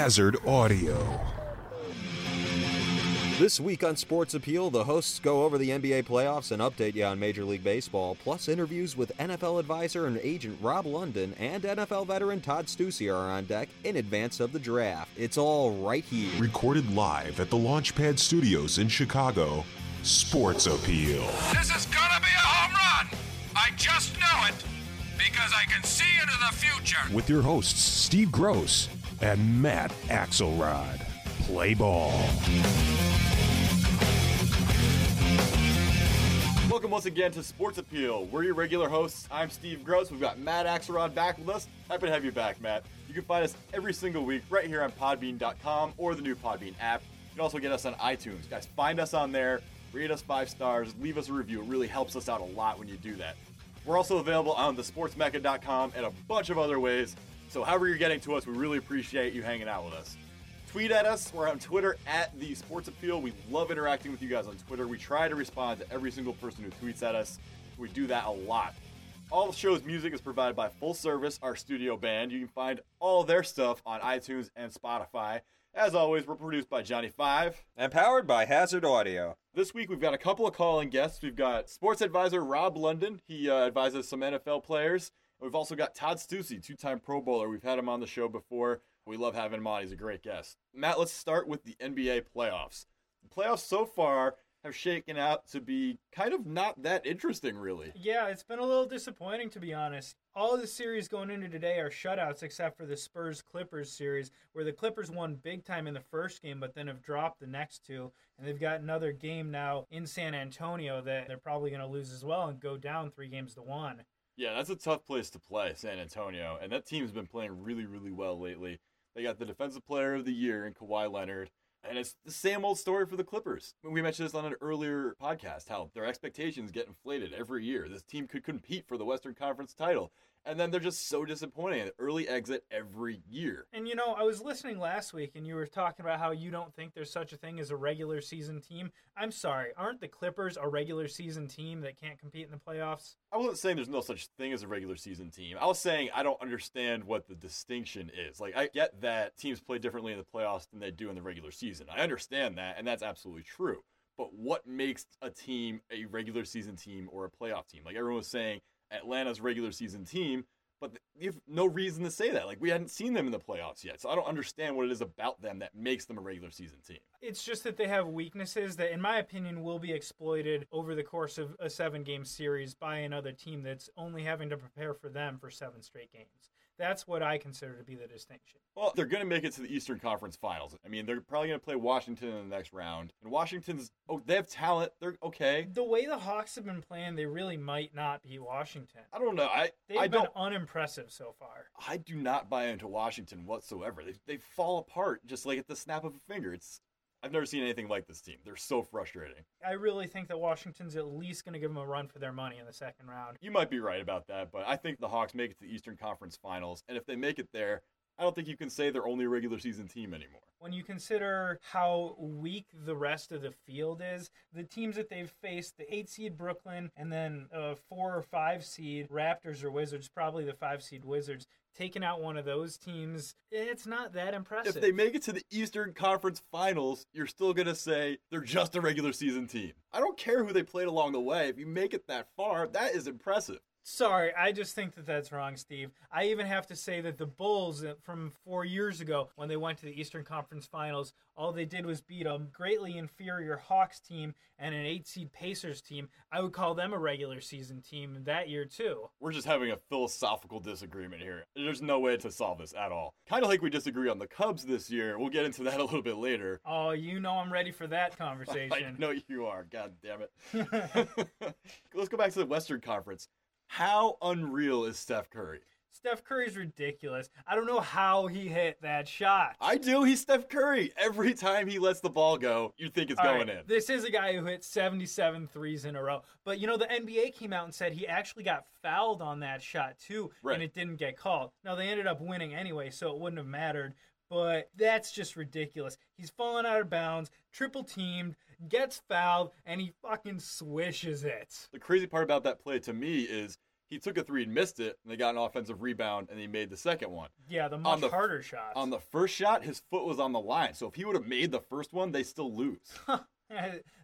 Hazard Audio. This week on Sports Appeal, the hosts go over the NBA playoffs and update you on Major League Baseball, plus interviews with NFL advisor and agent Rob London and NFL veteran Todd Steussie are on deck in advance of the draft. It's all right here. Recorded live at the Launchpad Studios in Chicago. Sports Appeal. This is gonna be a home run! I just know it! Because I can see into the future! With your hosts, Steve Gross and Matt Axelrod. Play ball. Welcome once again to Sports Appeal. We're your regular hosts. I'm Steve Gross. We've got Matt Axelrod back with us. Happy to have you back, Matt. You can find us every single week right here on Podbean.com or the new Podbean app. You can also get us on iTunes. Guys, find us on there, rate us five stars, leave us a review. It really helps us out a lot when you do that. We're also available on thesportsmecca.com and a bunch of other ways. So, however you're getting to us, we really appreciate you hanging out with us tweet at us. We're on Twitter at the Sports Appeal. We love interacting with you guys on Twitter. We try to respond to every single person who tweets at us. We do that a lot. All the show's music is provided by Full Service, our studio band. You can find all their stuff on iTunes and Spotify. As always, we're produced by Johnny Five. And powered by Hazard Audio. This week we've got a couple of calling guests. We've got sports advisor Rob London. He uh, advises some NFL players. We've also got Todd Steussie, two-time Pro Bowler. We've had him on the show before. We love having him on. He's a great guest. Matt, let's start with the NBA playoffs. The playoffs so far have shaken out to be kind of not that interesting, really. Yeah, it's been a little disappointing to be honest. All the series going into today are shutouts except for the Spurs Clippers series, where the Clippers won big time in the first game, but then have dropped the next two. And they've got another game now in San Antonio that they're probably going to lose as well and go down three games to one. Yeah, that's a tough place to play, San Antonio. And that team's been playing really, really well lately. They got the Defensive Player of the Year in Kawhi Leonard. And it's the same old story for the Clippers. We mentioned this on an earlier podcast how their expectations get inflated every year. This team could compete for the Western Conference title. And then they're just so disappointing. An early exit every year. And you know, I was listening last week and you were talking about how you don't think there's such a thing as a regular season team. I'm sorry, aren't the Clippers a regular season team that can't compete in the playoffs? I wasn't saying there's no such thing as a regular season team. I was saying I don't understand what the distinction is. Like, I get that teams play differently in the playoffs than they do in the regular season. I understand that, and that's absolutely true. But what makes a team a regular season team or a playoff team? Like, everyone was saying Atlanta's regular season team, but you have no reason to say that. Like, we hadn't seen them in the playoffs yet. So I don't understand what it is about them that makes them a regular season team. It's just that they have weaknesses that, in my opinion, will be exploited over the course of a seven game series by another team that's only having to prepare for them for seven straight games. That's what I consider to be the distinction. Well, they're going to make it to the Eastern Conference Finals. I mean, they're probably going to play Washington in the next round. And Washington's, oh, they have talent. They're okay. The way the Hawks have been playing, they really might not be Washington. I don't know. I They've I been don't. unimpressive so far. I do not buy into Washington whatsoever. They they fall apart just like at the snap of a finger. It's I've never seen anything like this team. They're so frustrating. I really think that Washington's at least going to give them a run for their money in the second round. You might be right about that, but I think the Hawks make it to the Eastern Conference Finals, and if they make it there, I don't think you can say they're only a regular season team anymore. When you consider how weak the rest of the field is, the teams that they've faced, the eight seed Brooklyn and then a four or five seed Raptors or Wizards, probably the five seed Wizards, taking out one of those teams, it's not that impressive. If they make it to the Eastern Conference Finals, you're still going to say they're just a regular season team. I don't care who they played along the way. If you make it that far, that is impressive. Sorry, I just think that that's wrong, Steve. I even have to say that the Bulls uh, from four years ago, when they went to the Eastern Conference Finals, all they did was beat a greatly inferior Hawks team and an eight seed Pacers team. I would call them a regular season team that year, too. We're just having a philosophical disagreement here. There's no way to solve this at all. Kind of like we disagree on the Cubs this year. We'll get into that a little bit later. Oh, you know I'm ready for that conversation. I know you are. God damn it. Let's go back to the Western Conference. How unreal is Steph Curry? Steph Curry's ridiculous. I don't know how he hit that shot. I do. He's Steph Curry. Every time he lets the ball go, you think it's All going right, in. This is a guy who hit 77 threes in a row. But you know, the NBA came out and said he actually got fouled on that shot too, Right. and it didn't get called. Now they ended up winning anyway, so it wouldn't have mattered. But that's just ridiculous. He's fallen out of bounds, triple teamed, gets fouled, and he fucking swishes it. The crazy part about that play to me is He took a three and missed it, and they got an offensive rebound, and he made the second one. Yeah, the much the- harder shot. On the first shot, his foot was on the line. So if he would have made the first one, they still lose.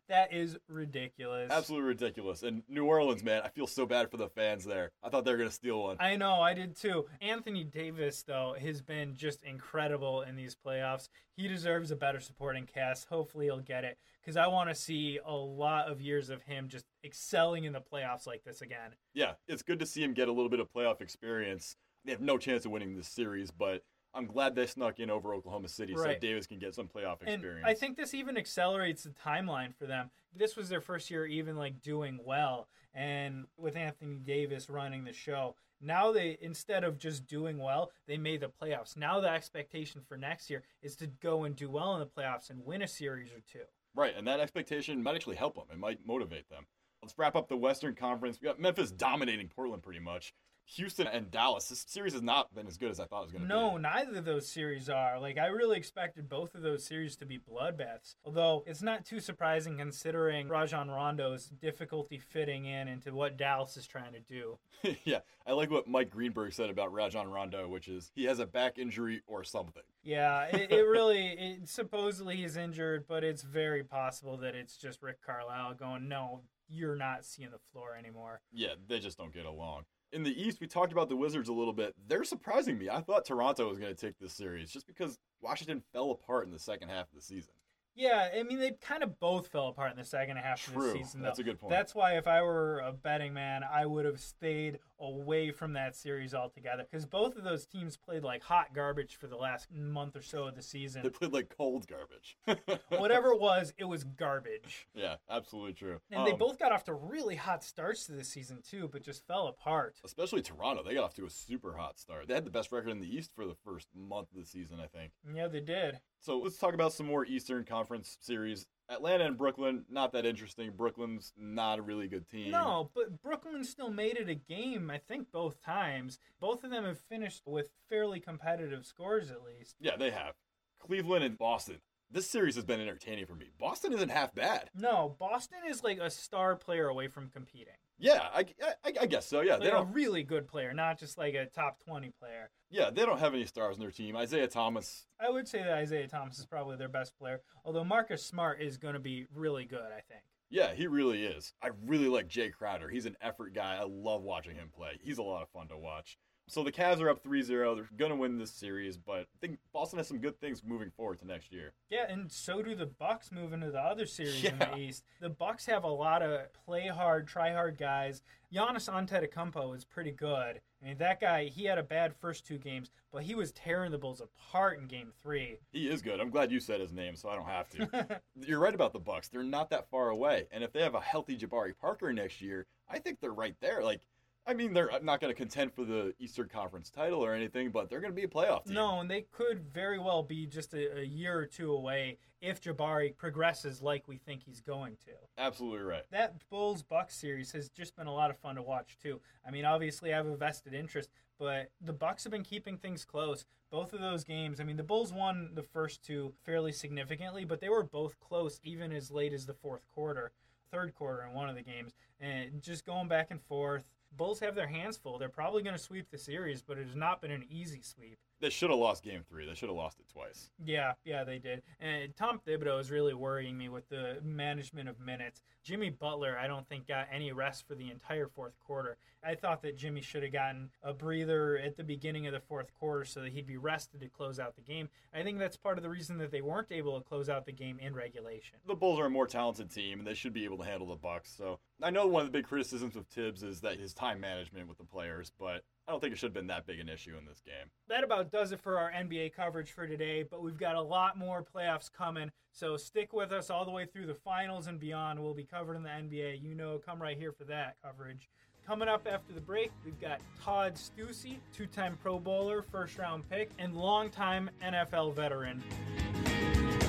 that is ridiculous. Absolutely ridiculous. And New Orleans, man, I feel so bad for the fans there. I thought they were going to steal one. I know, I did too. Anthony Davis, though, has been just incredible in these playoffs. He deserves a better supporting cast. Hopefully, he'll get it because I want to see a lot of years of him just excelling in the playoffs like this again. yeah, it's good to see him get a little bit of playoff experience. They have no chance of winning this series, but I'm glad they snuck in over Oklahoma City so Davis can get some playoff experience. And. I think this even accelerates the timeline for them. This was their first year even like doing well and with Anthony Davis running the show. Now they instead of just doing well, they made the playoffs. Now the expectation for next year is to go and do well in the playoffs and win a series or two. Right, and that expectation might actually help them. It might motivate them. Let's wrap up the Western Conference. We got Memphis dominating Portland pretty much. Houston and Dallas. This series has not been as good as I thought it was going to No, be. No, neither of those series are. Like I really expected both of those series to be bloodbaths. Although it's not too surprising considering Rajon Rondo's difficulty fitting in into what Dallas is trying to do. yeah, I like what Mike Greenberg said about Rajon Rondo, which is he has a back injury or something. Yeah, it, it really it, supposedly he's injured, but it's very possible that it's just Rick Carlisle going, "No, you're not seeing the floor anymore." Yeah, they just don't get along. In the East, we talked about the Wizards a little bit. They're surprising me. I thought Toronto was going to take this series just because Washington fell apart in the second half of the season. Yeah, I mean they kind of both fell apart in the second half of the season. That's a good point. That's why if I were a betting man, I would have stayed away from that series altogether because both of those teams played like hot garbage for the last month or so of the season. They played like cold garbage. Whatever it was, it was garbage. yeah, absolutely true. And they Um, both got off to really hot starts to the season too, but just fell apart. especially Toronto, they got off to a super hot start. They had the best record in the East for the first month of the season, I think. Yeah, they did. So let's talk about some more Eastern Conference series. Atlanta and Brooklyn, not that interesting. Brooklyn's not a really good team. No, but Brooklyn still made it a game, I think, both times. Both of them have finished with fairly competitive scores, at least. Yeah, they have. Cleveland and Boston. This series has been entertaining for me. Boston isn't half bad. No, Boston is like a star player away from competing. Yeah, I, I, I guess so. Yeah, they Like a don't. really good player, not just like a top 20 player. Yeah, they don't have any stars in their team. Isaiah Thomas. I would say that Isaiah Thomas is probably their best player, although Marcus Smart is going to be really good, I think. Yeah, he really is. I really like Jae Crowder. He's an effort guy. I love watching him play. He's a lot of fun to watch. So the Cavs are up 3-0. They're going to win this series, but I think Boston has some good things moving forward to next year. Yeah, and so do the Bucks move into the other series in the East. The Bucks have a lot of play hard, try hard guys. Giannis Antetokounmpo is pretty good. I mean, that guy, he had a bad first two games, but he was tearing the Bulls apart in Game Three. He is good. I'm glad you said his name, so I don't have to. You're right about the Bucks. They're not that far away, and if they have a healthy Jabari Parker next year, I think they're right there. Like, I mean, they're uh, not going to contend for the Eastern Conference title or anything, but they're going to be a playoff team. No, and they could very well be just a, a year or two away if Jabari progresses like we think he's going to. Absolutely right. That Bulls Bucks series has just been a lot of fun to watch too. I mean, obviously I have a vested interest, but the Bucks have been keeping things close. Both of those games, I mean, the Bulls won the first two fairly significantly, but they were both close even as late as the fourth quarter, third quarter in one of the games, and just going back and forth. Bulls have their hands full. They're probably going to sweep the series, but it has not been an easy sweep. They should have lost game three. They should have lost it twice. Yeah, yeah, they did. And Tom Thibodeau is really worrying me with the management of minutes. Jimmy Butler, I don't think got any rest for the entire fourth quarter. I thought that Jimmy should have gotten a breather at the beginning of the fourth quarter so that he'd be rested to close out the game. I think that's part of the reason that they weren't able to close out the game in regulation. The Bulls are a more talented team, and they should be able to handle the Bucks. So I know one of the big criticisms of Thibs is that his time management with the players, but I don't think it should have been that big an issue in this game. That about does it for our NBA coverage for today, but we've got a lot more playoffs coming. So stick with us all the way through the finals and beyond. We'll be covering the NBA. You know, come right here for that coverage. Coming up after the break, we've got Todd Steussie, two time Pro Bowler, first round pick, and longtime NFL veteran.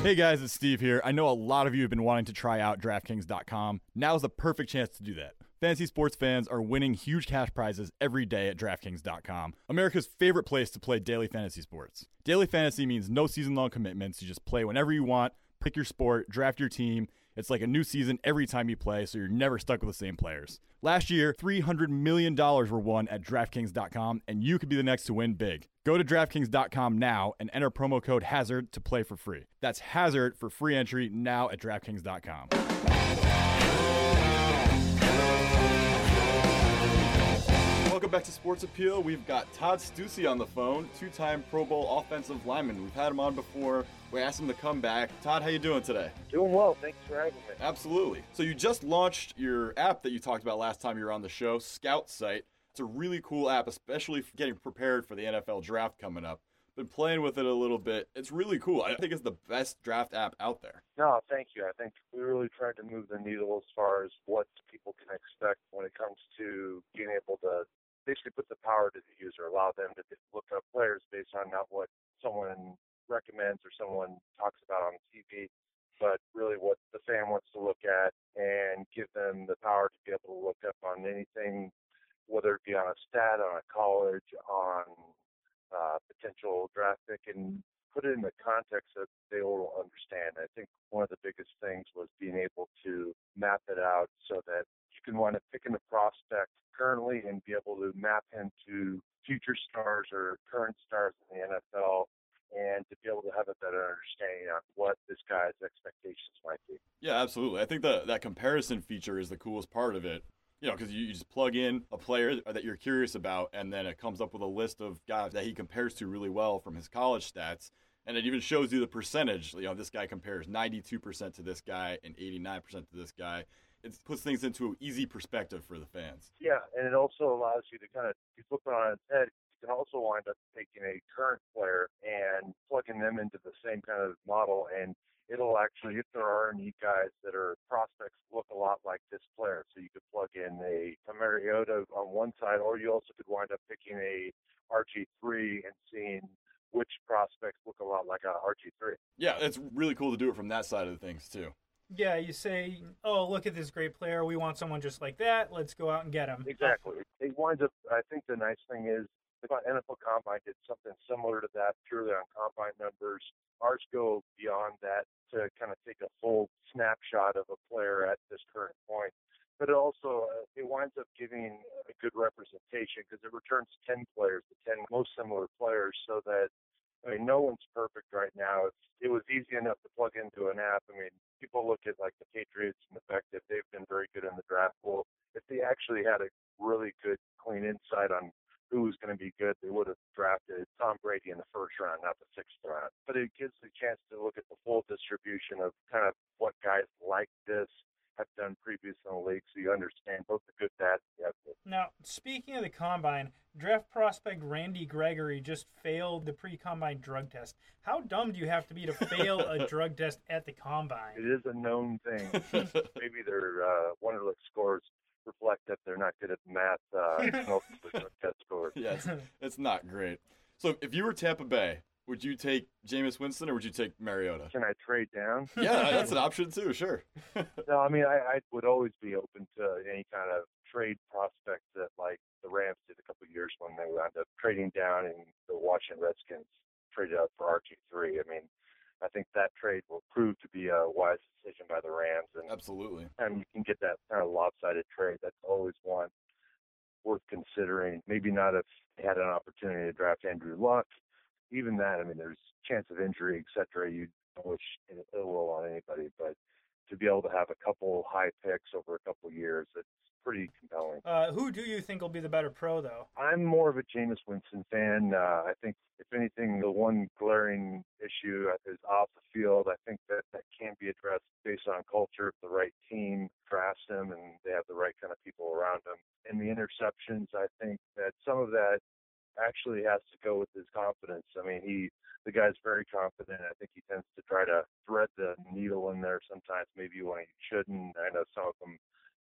Hey guys, it's Steve here. I know a lot of you have been wanting to try out DraftKings.com. Now's the perfect chance to do that. Fantasy sports fans are winning huge cash prizes every day at DraftKings.com, America's favorite place to play daily fantasy sports. Daily fantasy means no season long commitments. You just play whenever you want, pick your sport, draft your team. It's like a new season every time you play, so you're never stuck with the same players. Last year, $300 million were won at DraftKings.com, and you could be the next to win big. Go to DraftKings.com now and enter promo code HAZARD to play for free. That's HAZARD for free entry now at DraftKings.com. Welcome back to Sports Appeal. We've got Todd Steussie on the phone, two-time Pro Bowl offensive lineman. We've had him on before. We asked him to come back. Todd, how you doing today? Doing well. Thanks for having me. Absolutely. So you just launched your app that you talked about last time you were on the show, Scout Sight. It's a really cool app, especially for getting prepared for the NFL draft coming up. Been playing with it a little bit. It's really cool. I think it's the best draft app out there. No, thank you. I think we really tried to move the needle as far as what people can expect when it comes to being able to basically put the power to the user, allow them to look up players based on not what someone recommends or someone talks about on TV, but really what the fan wants to look at and give them the power to be able to look up on anything, whether it be on a stat, on a college, on uh, potential draft pick, and put it in the context that they will understand. I think one of the biggest things was being able to map it out so that you can wind up picking a prospect currently and be able to map him to future stars or current stars in the NFL and to be able to have a better understanding on what this guy's expectations might be. Yeah, absolutely. I think that that comparison feature is the coolest part of it. You know, because you, you just plug in a player that you're curious about, and then it comes up with a list of guys that he compares to really well from his college stats. And it even shows you the percentage. You know, this guy compares 92% to this guy and 89% to this guy it puts things into an easy perspective for the fans. Yeah, and it also allows you to kind of you flip it on its head. You can also wind up taking a current player and plugging them into the same kind of model, and it'll actually, if there are any guys that are prospects, look a lot like this player. So you could plug in a, a Mariota on one side, or you also could wind up picking a RG3 and seeing which prospects look a lot like a RG3. Yeah, it's really cool to do it from that side of things too. Yeah, you say, "Oh, look at this great player. We want someone just like that. Let's go out and get him." Exactly. It winds up. I think the nice thing is NFL Combine did something similar to that, purely on combine numbers. Ours go beyond that to kind of take a full snapshot of a player at this current point. But it also uh, it winds up giving a good representation because it returns ten players, the ten most similar players, so that I mean, no one's perfect right now. It was easy enough to plug into an app. I mean, people look at like the Patriots and the fact that they've been very good in the draft. Well, if they actually had a really good, clean insight on who was going to be good, they would have drafted Tom Brady in the first round, not the sixth round. But it gives the chance to look at the full distribution of kind of what guys like this have done previous in the league, so you understand both the good, bad, and the ugly. Now, speaking of the combine, draft prospect Randy Gregory just failed the pre-combine drug test. How dumb do you have to be to fail a drug test at the combine? It is a known thing. Maybe their uh, Wonderlic scores reflect that they're not good at math. Uh, test scores. Yeah, it's, it's not great. So, if you were Tampa Bay, would you take Jameis Winston or would you take Mariota? Can I trade down? Yeah, that's an option too. Sure. no, I mean I, I would always be open to any kind of trade prospect that like the Rams did a couple of years when they wound up trading down and the Washington Redskins traded up for RG three. I mean, I think that trade will prove to be a wise decision by the Rams. And absolutely, and you can get that kind of lopsided trade. That's always one worth considering. Maybe not if they had an opportunity to draft Andrew Luck even that, I mean, there's chance of injury, et cetera. You don't wish ill will on anybody, but to be able to have a couple high picks over a couple years, it's pretty compelling. Uh, who do you think will be the better pro, though? I'm more of a Jameis Winston fan. Uh, I think, if anything, the one glaring issue is off the field. I think that that can be addressed based on culture. If the right team drafts him and they have the right kind of people around him. And the interceptions, I think that some of that actually has to go with his confidence. I mean, he the guy's very confident. I think he tends to try to thread the needle in there sometimes, maybe when he shouldn't. I know some of them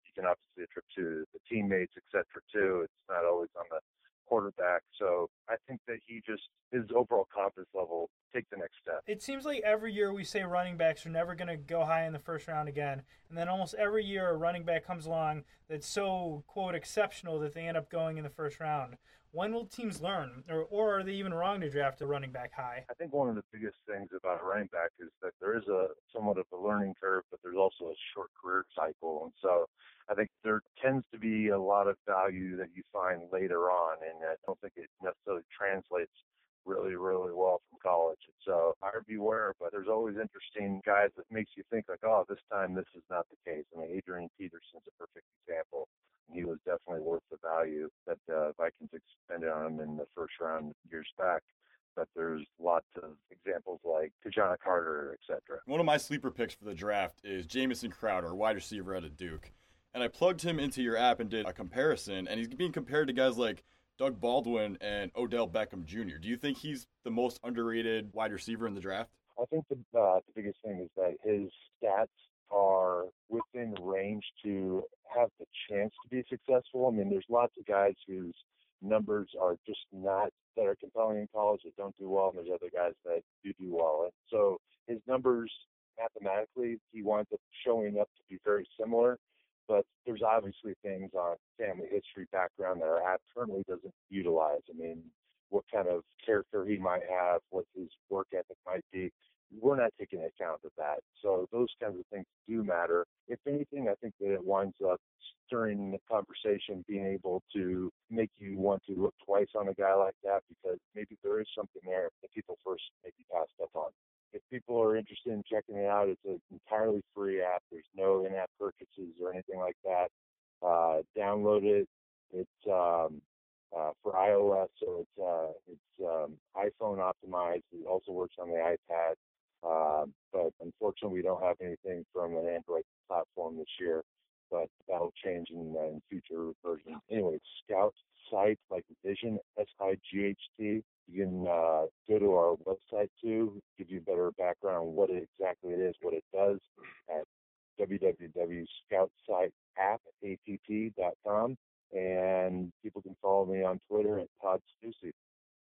you can obviously attribute to the teammates, etc. Too. It's not always on the quarterback. So I think that he just his overall confidence level take the next step. It seems like every year we say running backs are never going to go high in the first round again, and then almost every year a running back comes along that's so quote exceptional that they end up going in the first round. When will teams learn, or, or are they even wrong to draft a running back high? I think one of the biggest things about a running back is that there is a somewhat of a learning curve, but there's also a short career cycle, and so I think there tends to be a lot of value that you find later on, and I don't think it necessarily translates really, really well from college. And so buyer beware, but there's always interesting guys that makes you think like, oh, this time this is not the case. I mean, Adrian Peterson's a perfect example he was definitely worth the value that the Vikings expended on him in the first round years back. But there's lots of examples like Ki-Jana Carter, etc. One of my sleeper picks for the draft is Jamison Crowder, wide receiver out of Duke. And I plugged him into your app and did a comparison, and he's being compared to guys like Doug Baldwin and Odell Beckham Jr. Do you think he's the most underrated wide receiver in the draft? I think the, uh, the biggest thing is that his stats are within range to have the chance to be successful. I mean, there's lots of guys whose numbers are just not that are compelling in college that don't do well, and there's other guys that do do well. And so his numbers mathematically, he winds up showing up to be very similar. But there's obviously things on family history background that our app currently doesn't utilize. I mean, what kind of character he might have, what his work ethic might be we're not taking account of that. So those kinds of things do matter. If anything, I think that it winds up stirring the conversation, being able to make you want to look twice on a guy like that because maybe there is something there that people first maybe passed up on. If people are interested in checking it out, it's an entirely free app. There's no in-app purchases or anything like that. Uh, download it. It's um, uh, for iOS, so it's uh, it's um, iPhone optimized. It also works on the iPad. Uh, but unfortunately, we don't have anything from an Android platform this year. But that'll change in, uh, in future versions. Anyway, Scout Sight like Vision S I G H T. You can uh, go to our website too, give you a better background on what it, exactly it is, what it does at www.scoutsightapp.com. And people can follow me on Twitter at Todd Steussie.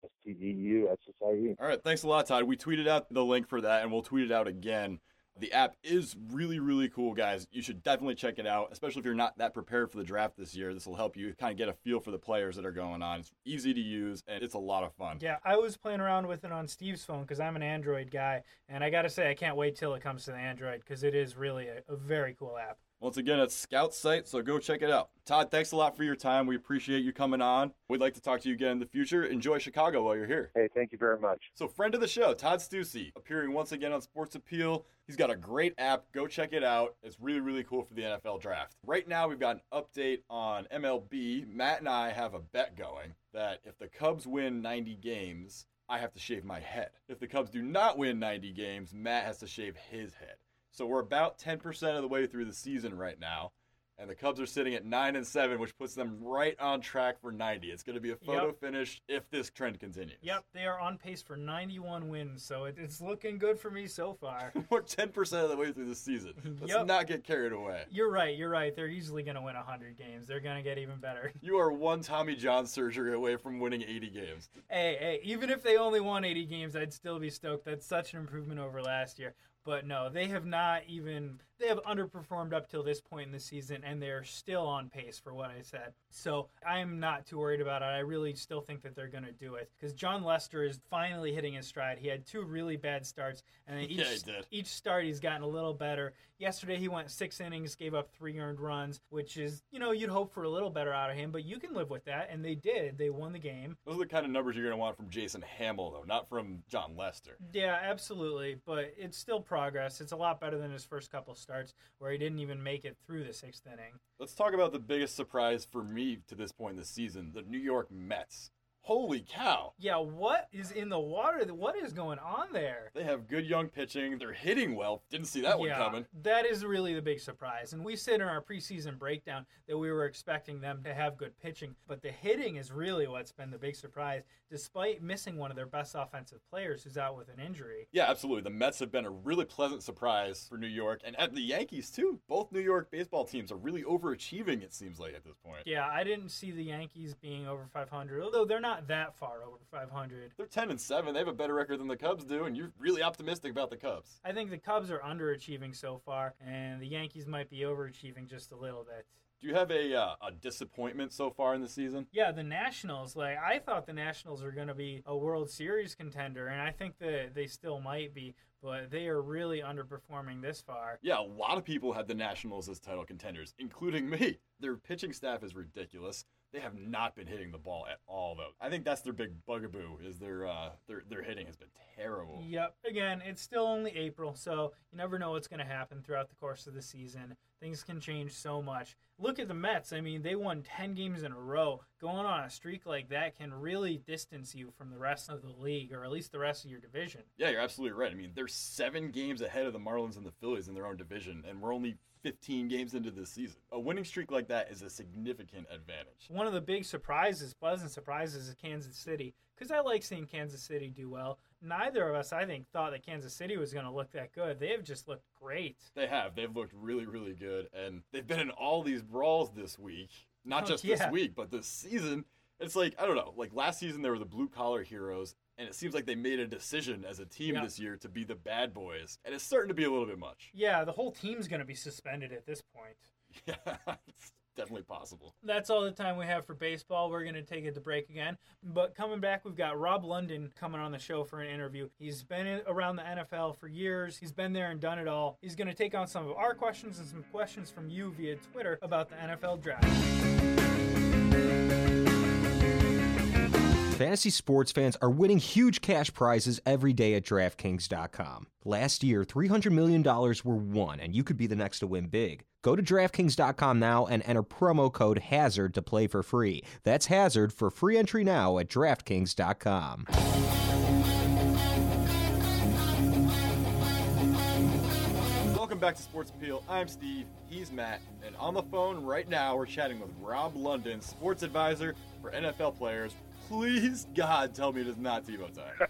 S T U S S I. All right, thanks a lot, Todd. We tweeted out the link for that, and we'll tweet it out again. The app is really, really cool, guys. You should definitely check it out, especially if you're not that prepared for the draft this year. This will help you kind of get a feel for the players that are going on. It's easy to use, and it's a lot of fun. Yeah, I was playing around with it on Steve's phone because I'm an Android guy, and I got to say, I can't wait till it comes to the Android because it is really a, a very cool app. Once again, it's Scout Sight, so go check it out. Todd, thanks a lot for your time. We appreciate you coming on. We'd like to talk to you again in the future. Enjoy Chicago while you're here. Hey, thank you very much. So, friend of the show, Todd Steussie, appearing once again on Sports Appeal. He's got a great app. Go check it out. It's really, really cool for the NFL draft. Right now, we've got an update on MLB. Matt and I have a bet going that if the Cubs win 90 games, I have to shave my head. If the Cubs do not win 90 games, Matt has to shave his head. So we're about 10% of the way through the season right now. And the Cubs are sitting at 9 and 7, which puts them right on track for 90. It's going to be a photo Yep. finish if this trend continues. Yep, they are on pace for 91 wins, so it, it's looking good for me so far. We're 10% of the way through the season. Let's Yep. not get carried away. You're right, you're right. They're easily going to win 100 games. They're going to get even better. You are one Tommy John surgery away from winning 80 games. Hey, hey, even if they only won 80 games, I'd still be stoked. That's such an improvement over last year. But no, they have not even they have underperformed up till this point in the season and they're still on pace for what I said. So, I'm not too worried about it. I really still think that they're going to do it cuz Jon Lester is finally hitting his stride. He had two really bad starts and each Yeah, each start he's gotten a little better. Yesterday he went 6 innings, gave up 3 earned runs, which is, you know, you'd hope for a little better out of him, but you can live with that and they did. They won the game. Those are the kind of numbers you're going to want from Jason Hammel, though, not from Jon Lester. Yeah, absolutely. But it's still progress. It's a lot better than his first couple starts where he didn't even make it through the sixth inning. Let's talk about the biggest surprise for me to this point in the season the New York Mets. Holy cow. Yeah, what is in the water? What is going on there? They have good young pitching. They're hitting well. Didn't see that one coming. That is really the big surprise. And we said in our preseason breakdown that we were expecting them to have good pitching, but the hitting is really what's been the big surprise, despite missing one of their best offensive players who's out with an injury. Yeah, absolutely. The Mets have been a really pleasant surprise for New York, and at the Yankees too. Both New York baseball teams are really overachieving. It seems like at this point. Yeah, I didn't see the Yankees being over 500, although they're not that far over 500. They're 10 and 7. They have a better record than the Cubs do, and you're really optimistic about the Cubs. I think the Cubs are underachieving so far, and the Yankees might be overachieving just a little bit. Do you have a uh, a disappointment so far in the season? Yeah, the Nationals. Like I thought the Nationals were going to be a World Series contender, and I think that they still might be, but they are really underperforming this far. Yeah, a lot of people had the Nationals as title contenders, including me. Their pitching staff is ridiculous. They have not been hitting the ball at all, though. I think that's their big bugaboo. Is their uh, their their hitting has been terrible. Yep. Again, it's still only April, so you never know what's going to happen throughout the course of the season. Things can change so much. Look at the Mets. I mean, they won 10 games in a row. Going on a streak like that can really distance you from the rest of the league, or at least the rest of your division. Yeah, you're absolutely right. I mean, they're seven games ahead of the Marlins and the Phillies in their own division, and we're only 15 games into this season. A winning streak like that is a significant advantage. One of the big surprises, pleasant surprises, is Kansas City because I like seeing Kansas City do well. Neither of us, I think, thought that Kansas City was going to look that good. They have just looked great. They have. They've looked really, really good, and they've been in all these brawls this week. Not Oh, just yeah. this week, but this season. It's like I don't know. Like last season, they were the blue collar heroes, and it seems like they made a decision as a team Yeah. this year to be the bad boys, and it's starting to be a little bit much. Yeah, the whole team's going to be suspended at this point. Yeah, definitely possible. That's all the time we have for baseball. We're going to take it to break again. But coming back, we've got Rob London coming on the show for an interview. He's been around the NFL for years. He's been there and done it all. He's going to take on some of our questions and some questions from you via Twitter about the NFL draft. Fantasy sports fans are winning huge cash prizes every day at DraftKings.com. Last year, $300 million were won, and you could be the next to win big. Go to DraftKings.com now and enter promo code HAZARD to play for free. That's HAZARD for free entry now at DraftKings.com. Welcome back to Sports Appeal. I'm Steve. He's Matt, and on the phone right now, we're chatting with Rob London, sports advisor for NFL players. Please, God, tell me it is not Tebow time.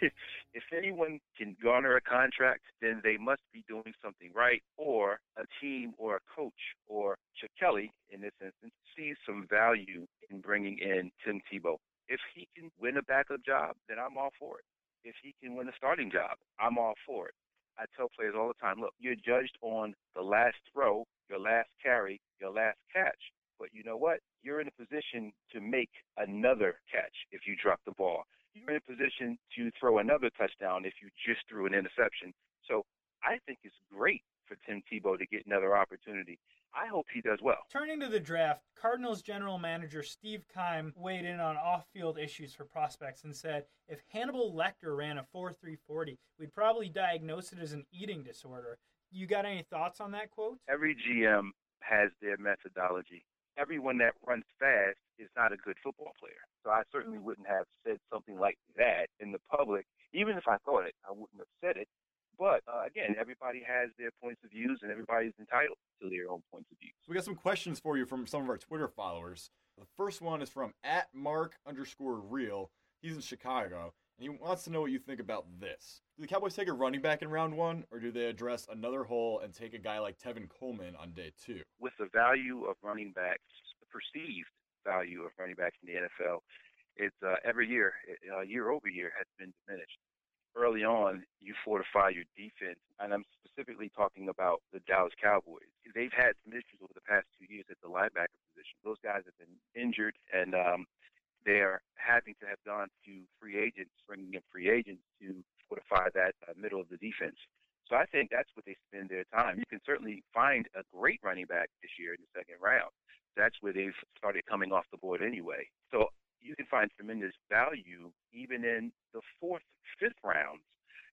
if anyone can garner a contract, then they must be doing something right, or a team or a coach or Chuck Kelly, in this instance, sees some value in bringing in Tim Tebow. If he can win a backup job, then I'm all for it. If he can win a starting job, I'm all for it. I tell players all the time, look, you're judged on the last throw, your last carry, your last catch. But you know what? You're in a position to make another catch if you drop the ball. You're in a position to throw another touchdown if you just threw an interception. So I think it's great for Tim Tebow to get another opportunity. I hope he does well. Turning to the draft, Cardinals general manager Steve Keim weighed in on off field issues for prospects and said if Hannibal Lecter ran a 4 3 40, we'd probably diagnose it as an eating disorder. You got any thoughts on that quote? Every GM has their methodology. Everyone that runs fast is not a good football player. So I certainly mm. wouldn't have said something like that in the public. Even if I thought it, I wouldn't have said it. But uh, again, everybody has their points of views, and everybody's entitled to their own points of views. So we got some questions for you from some of our Twitter followers. The first one is from at Mark underscore real. He's in Chicago, and he wants to know what you think about this. Do the Cowboys take a running back in round one, or do they address another hole and take a guy like Tevin Coleman on day two? With the value of running backs, the perceived value of running backs in the NFL, it's uh, every year, uh, year over year, has been diminished. Early on, you fortify your defense, and I'm specifically talking about the Dallas Cowboys. They've had some issues over the past two years at the linebacker position. Those guys have been injured, and um, they're having to have gone to free agents, bringing in free agents to fortify that uh, middle of the defense. So I think that's what they spend their time. You can certainly find a great running back this year in the second round. That's where they've started coming off the board anyway. So you can find tremendous value even in the fourth, fifth rounds.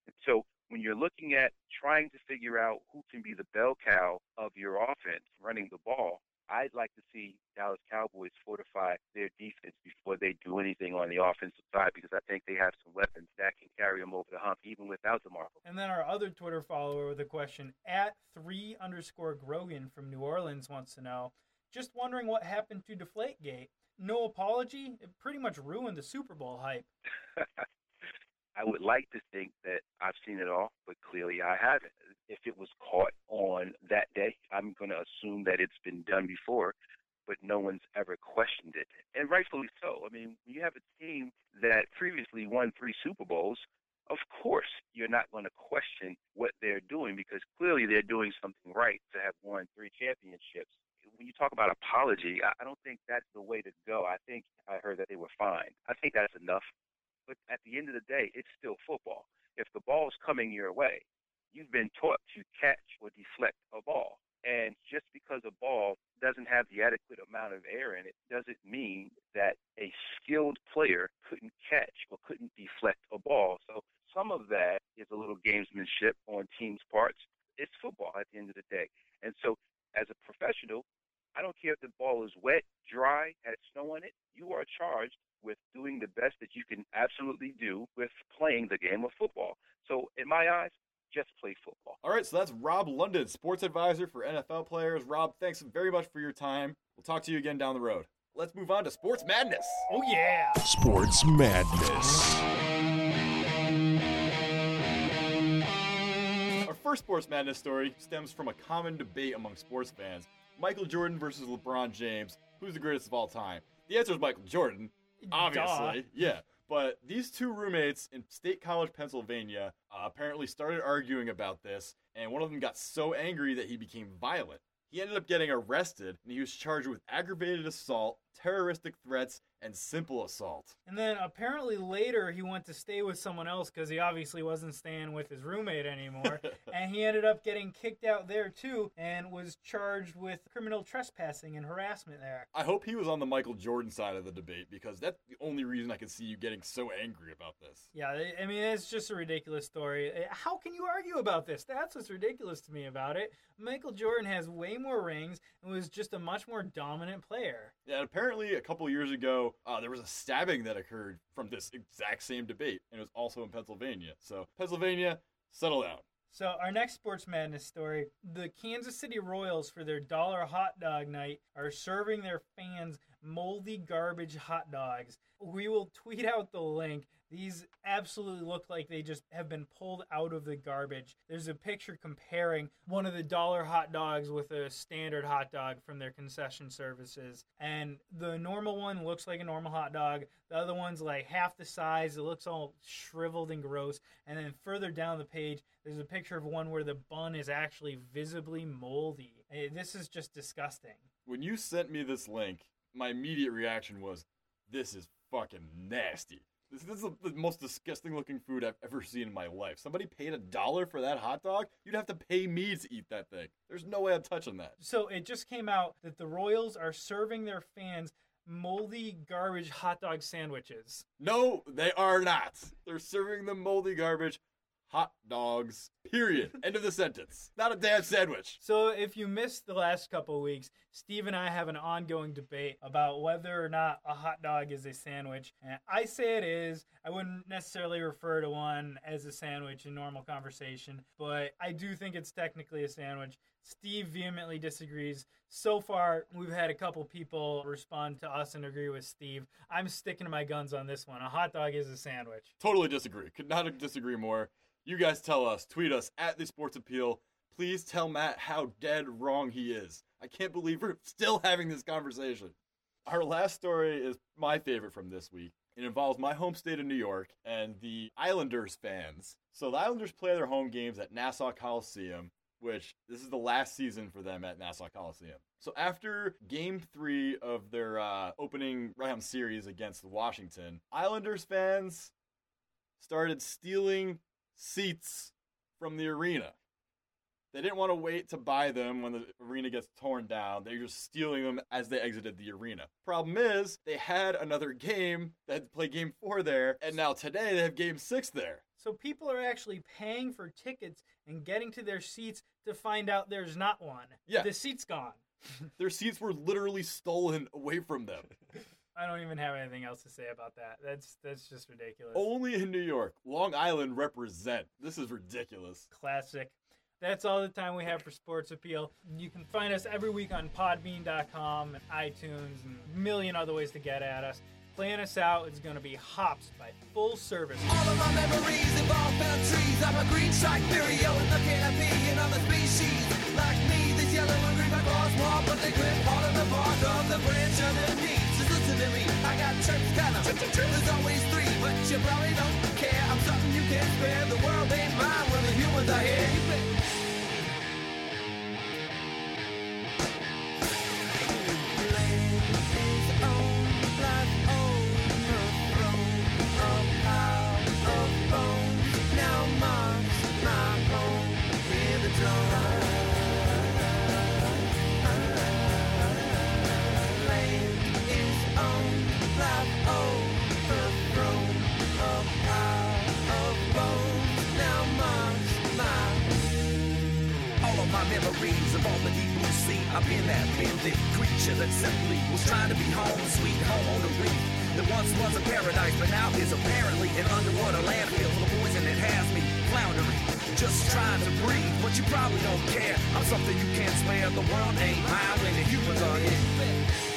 And so when you're looking at trying to figure out who can be the bell cow of your offense running the ball, I'd like to see Dallas Cowboys fortify their defense before they do anything on the offensive side because I think they have some weapons that can carry them over the hump even without DeMarco. And then our other Twitter follower with a question at three underscore Grogan from New Orleans wants to know, just wondering what happened to Deflategate. No apology. It pretty much ruined the Super Bowl hype. I would like to think that I've seen it all, but clearly I haven't. If it was caught on that day, I'm going to assume that it's been done before, but no one's ever questioned it. And rightfully so. I mean, you have a team that previously won three Super Bowls, of course you're not going to question what they're doing because clearly they're doing something right to have won three championships. When you talk about apology, I don't think that's the way to go. I think I heard that they were fine. I think that's enough. But at the end of the day, it's still football. If the ball's coming your way, you've been taught to catch or deflect a ball. And just because a ball doesn't have the adequate amount of air in it doesn't mean that a skilled player couldn't catch or couldn't deflect a ball. So some of that is a little gamesmanship on teams' parts. It's football at the end of the day. And so as a professional, I don't care if the ball is wet, dry, has snow on it, you are charged with doing the best that you can absolutely do with playing the game of football. So, in my eyes, just play football. All right, so that's Rob London, sports advisor for NFL players. Rob, thanks very much for your time. We'll talk to you again down the road. Let's move on to sports madness. Oh, yeah. Sports madness. Our first sports madness story stems from a common debate among sports fans Michael Jordan versus LeBron James. Who's the greatest of all time? The answer is Michael Jordan. Obviously, Duh. yeah. But these two roommates in State College, Pennsylvania, uh, apparently started arguing about this, and one of them got so angry that he became violent. He ended up getting arrested, and he was charged with aggravated assault, terroristic threats, and simple assault. And then apparently later he went to stay with someone else because he obviously wasn't staying with his roommate anymore. and he ended up getting kicked out there too and was charged with criminal trespassing and harassment there. I hope he was on the Michael Jordan side of the debate because that's the only reason I can see you getting so angry about this. Yeah, I- mean, it's just a ridiculous story. Uh, How can you argue about this? That's what's ridiculous to me about it. Michael Jordan has way more rings and was just a much more dominant player. Yeah, and apparently a couple years ago, uh, there was a stabbing that occurred from this exact same debate, and it was also in Pennsylvania. So, Pennsylvania, settle down. So our next sports madness story: the Kansas City Royals, for their dollar hot dog night, are serving their fans moldy garbage hot dogs. We will tweet out the link. These absolutely look like they just have been pulled out of the garbage. There's a picture comparing one of the dollar hot dogs with a standard hot dog from their concession services. And the normal one looks like a normal hot dog. The other one's like half the size. It looks all shriveled and gross. And then further down the page, there's a picture of one where the bun is actually visibly moldy. Eh, This is just disgusting. When you sent me this link, my immediate reaction was, this is fucking nasty. This, this is the most disgusting looking food I've ever seen in my life. Somebody paid a dollar for that hot dog? You'd have to pay me to eat that thing. There's no way I'm touching that. So it just came out that the Royals are serving their fans moldy garbage hot dog sandwiches. No, they are not. They're serving them moldy garbage hot dogs. Period. End of the sentence. Not a damn sandwich. So if you missed the last couple of weeks, Steve and I have an ongoing debate about whether or not a hot dog is a sandwich. And I say it is. I wouldn't necessarily refer to one as a sandwich in normal conversation, but I do think it's technically a sandwich. Steve vehemently disagrees. So far, we've had a couple people respond to us and agree with Steve. I'm sticking to my guns on this one. A hot dog is a sandwich. Totally disagree. Could not disagree more. You guys tell us, tweet us at the Sports Appeal. Please tell Matt how dead wrong he is. I can't believe we're still having this conversation. Our last story is my favorite from this week. It involves my home state of New York and the Islanders fans. So the Islanders play their home games at Nassau Coliseum, which this is the last season for them at Nassau Coliseum. So after game three of their uh, opening round series against Washington, Islanders fans started stealing seats from the arena. They didn't want to wait to buy them when the arena gets torn down. They're just stealing them as they exited the arena. Problem is, they had another game. They had to play game four there, and now today they have game six there. So people are actually paying for tickets and getting to their seats to find out there's not one. Yeah. The seat's gone. Their seats were literally stolen away from them. I don't even have anything else to say about that. That's that's just ridiculous. Only in New York. Long Island represent. This is ridiculous. Classic. That's all the time we have for Sports Appeal. You can find us every week on Podbean.com and iTunes and a million other ways to get at us. Playing us out is going to be Hops by Full Service. All of my memories involve fell trees. I'm a green Siberia in the canopy and other species. Like me, this yellow and green back small, but they grip part of the bark of the branch underneath. Me, I got church kinda. There's always three, but you probably don't care. I'm something you can't spare. The world ain't mine when the humans are here. Memories of all the deep blue sea. I've been that bended creature that simply was trying to be home, sweet home on the reef. That once was a paradise, but now is apparently an underwater landfill full of poison that has me floundering. Just trying to breathe, but you probably don't care. I'm something you can't spare. The world ain't mine when the humans are here.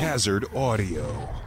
Hazard Audio.